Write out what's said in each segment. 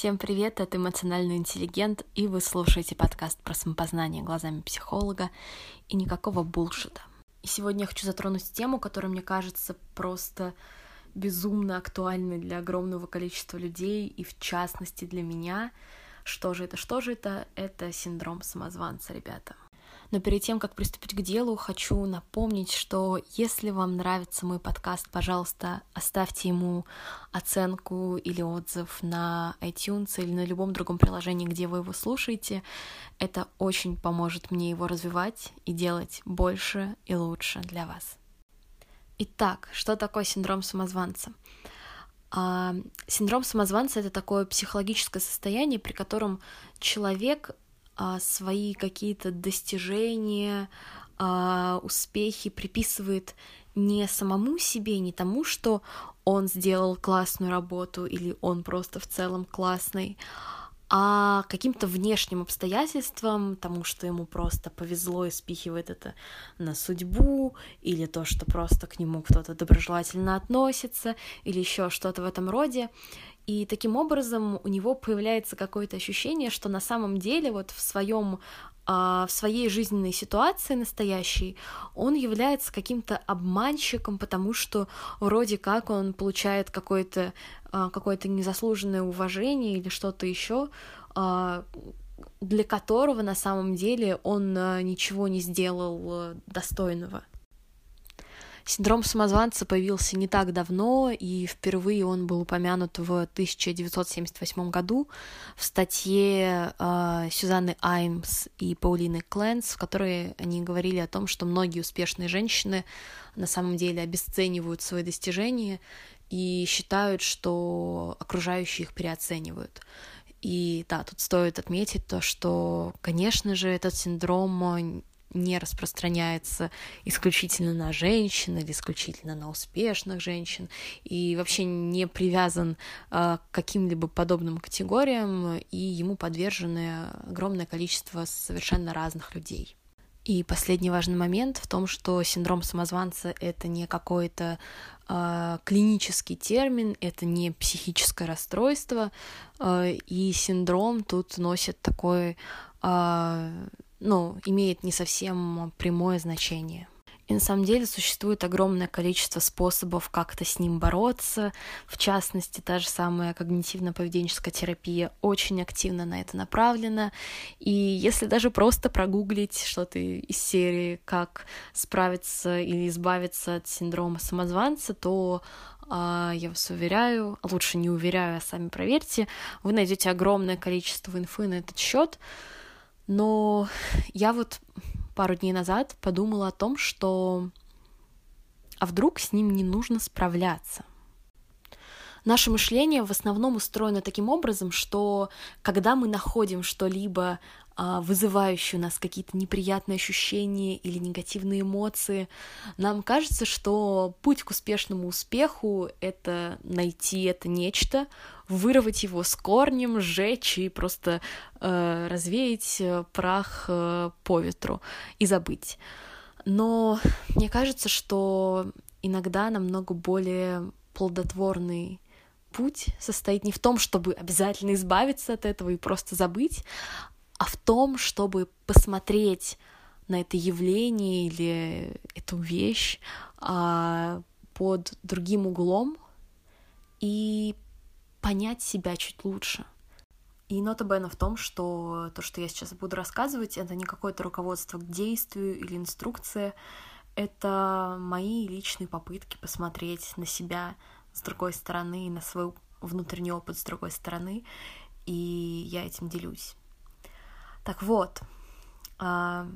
Всем привет, это эмоциональный интеллигент, и вы слушаете подкаст про самопознание глазами психолога и никакого булшита. И сегодня я хочу затронуть тему, которая мне кажется просто безумно актуальной для огромного количества людей, и в частности для меня. Что же это, что же это? Это синдром самозванца, ребята. Но перед тем, как приступить к делу, хочу напомнить, что если вам нравится мой подкаст, пожалуйста, оставьте ему оценку или отзыв на iTunes или на любом другом приложении, где вы его слушаете. Это очень поможет мне его развивать и делать больше и лучше для вас. Итак, что такое синдром самозванца? А, синдром самозванца это такое психологическое состояние, при котором человек свои какие-то достижения, а, успехи приписывает не самому себе, не тому, что он сделал классную работу или он просто в целом классный, а каким-то внешним обстоятельствам, тому, что ему просто повезло и спихивает это на судьбу, или то, что просто к нему кто-то доброжелательно относится, или еще что-то в этом роде. И таким образом у него появляется какое-то ощущение, что на самом деле вот в своем а, в своей жизненной ситуации настоящей он является каким-то обманщиком, потому что вроде как он получает какое-то а, какое-то незаслуженное уважение или что-то еще, а, для которого на самом деле он ничего не сделал достойного. Синдром самозванца появился не так давно, и впервые он был упомянут в 1978 году в статье э, Сюзанны Аймс и Паулины Кленс, в которой они говорили о том, что многие успешные женщины на самом деле обесценивают свои достижения и считают, что окружающие их переоценивают. И да, тут стоит отметить то, что, конечно же, этот синдром не распространяется исключительно на женщин или исключительно на успешных женщин и вообще не привязан э, к каким-либо подобным категориям, и ему подвержены огромное количество совершенно разных людей. И последний важный момент в том, что синдром самозванца это не какой-то э, клинический термин, это не психическое расстройство, э, и синдром тут носит такой э, ну, имеет не совсем прямое значение. И на самом деле существует огромное количество способов как-то с ним бороться. В частности, та же самая когнитивно-поведенческая терапия очень активно на это направлена. И если даже просто прогуглить что-то из серии «Как справиться или избавиться от синдрома самозванца», то а, я вас уверяю, лучше не уверяю, а сами проверьте, вы найдете огромное количество инфы на этот счет. Но я вот пару дней назад подумала о том, что а вдруг с ним не нужно справляться. Наше мышление в основном устроено таким образом, что когда мы находим что-либо а, вызывающие у нас какие-то неприятные ощущения или негативные эмоции. Нам кажется, что путь к успешному успеху — это найти это нечто, вырвать его с корнем, сжечь и просто э, развеять э, прах э, по ветру и забыть. Но мне кажется, что иногда намного более плодотворный путь состоит не в том, чтобы обязательно избавиться от этого и просто забыть, а в том, чтобы посмотреть на это явление или эту вещь а, под другим углом и понять себя чуть лучше. И нота Бена в том, что то, что я сейчас буду рассказывать, это не какое-то руководство к действию или инструкция, это мои личные попытки посмотреть на себя с другой стороны, на свой внутренний опыт с другой стороны, и я этим делюсь. Так вот, а,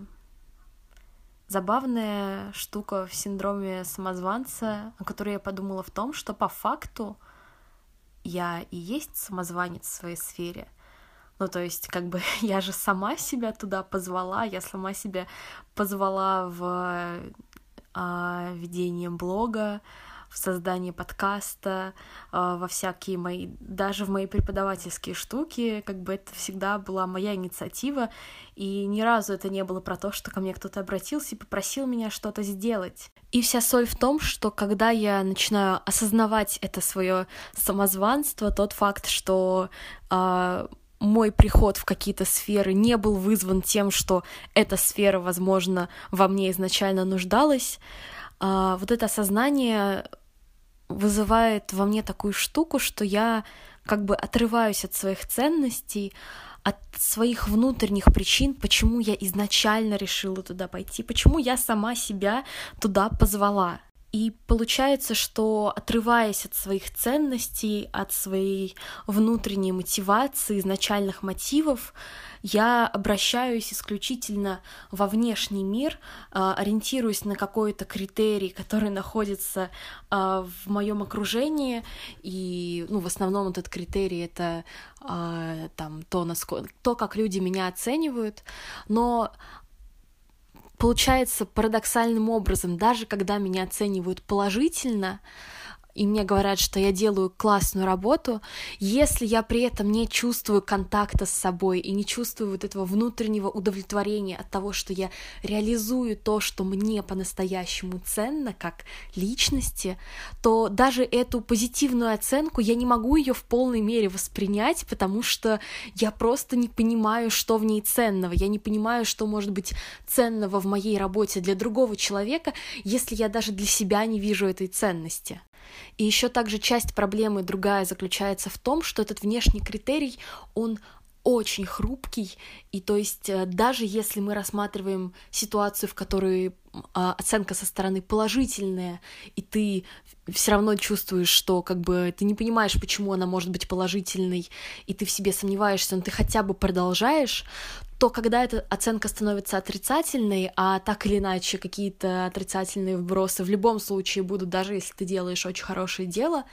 забавная штука в синдроме самозванца, о которой я подумала в том, что по факту я и есть самозванец в своей сфере. Ну, то есть, как бы я же сама себя туда позвала, я сама себя позвала в а, ведение блога, в создании подкаста, а, во всякие мои, даже в мои преподавательские штуки, как бы это всегда была моя инициатива, и ни разу это не было про то, что ко мне кто-то обратился и попросил меня что-то сделать. И вся соль в том, что когда я начинаю осознавать это свое самозванство, тот факт, что э, мой приход в какие-то сферы не был вызван тем, что эта сфера, возможно, во мне изначально нуждалась, э, вот это осознание вызывает во мне такую штуку, что я как бы отрываюсь от своих ценностей, от своих внутренних причин, почему я изначально решила туда пойти, почему я сама себя туда позвала. И получается, что отрываясь от своих ценностей, от своей внутренней мотивации, изначальных мотивов, я обращаюсь исключительно во внешний мир, а, ориентируюсь на какой-то критерий, который находится а, в моем окружении, и ну, в основном этот критерий это а, там то, насколько, то, как люди меня оценивают, но получается парадоксальным образом, даже когда меня оценивают положительно, и мне говорят, что я делаю классную работу, если я при этом не чувствую контакта с собой и не чувствую вот этого внутреннего удовлетворения от того, что я реализую то, что мне по-настоящему ценно как личности, то даже эту позитивную оценку я не могу ее в полной мере воспринять, потому что я просто не понимаю, что в ней ценного, я не понимаю, что может быть ценного в моей работе для другого человека, если я даже для себя не вижу этой ценности. И еще также часть проблемы другая заключается в том, что этот внешний критерий, он очень хрупкий, и то есть э, даже если мы рассматриваем ситуацию, в которой оценка со стороны положительная, и ты все равно чувствуешь, что как бы ты не понимаешь, почему она может быть положительной, и ты в себе сомневаешься, но ты хотя бы продолжаешь, то когда эта оценка становится отрицательной, а так или иначе какие-то отрицательные вбросы в любом случае будут, даже если ты делаешь очень хорошее дело,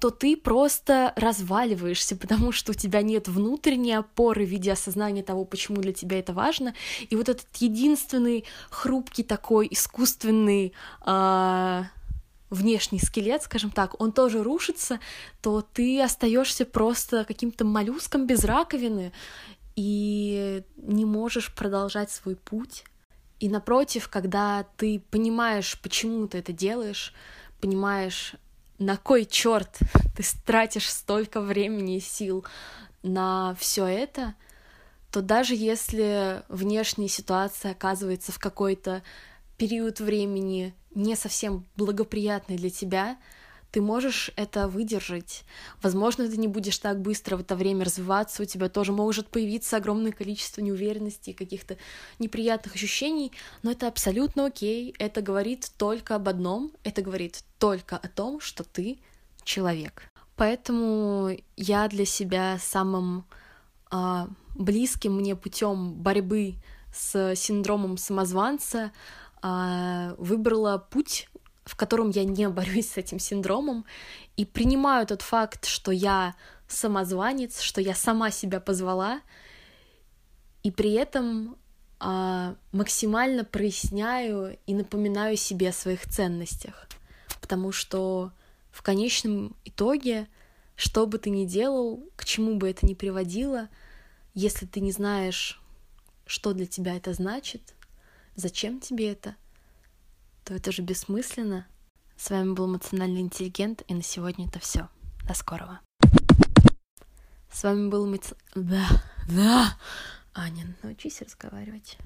то ты просто разваливаешься, потому что у тебя нет внутренней опоры в виде осознания того, почему для тебя это важно. И вот этот единственный хрупкий такой искусственный э, внешний скелет, скажем так, он тоже рушится, то ты остаешься просто каким-то моллюском без раковины и не можешь продолжать свой путь. И напротив, когда ты понимаешь, почему ты это делаешь, понимаешь, на кой черт ты тратишь столько времени и сил на все это, то даже если внешняя ситуация оказывается в какой-то период времени не совсем благоприятный для тебя, ты можешь это выдержать. Возможно, ты не будешь так быстро в это время развиваться, у тебя тоже может появиться огромное количество неуверенности, каких-то неприятных ощущений, но это абсолютно окей. Это говорит только об одном, это говорит только о том, что ты человек. Поэтому я для себя самым э, близким мне путем борьбы с синдромом самозванца э, выбрала путь в котором я не борюсь с этим синдромом и принимаю тот факт, что я самозванец, что я сама себя позвала, и при этом а, максимально проясняю и напоминаю себе о своих ценностях. Потому что в конечном итоге, что бы ты ни делал, к чему бы это ни приводило, если ты не знаешь, что для тебя это значит, зачем тебе это — то это же бессмысленно. С вами был эмоциональный интеллигент, и на сегодня это все. До скорого. С вами был эмоциональный... Да, да. Аня, научись разговаривать.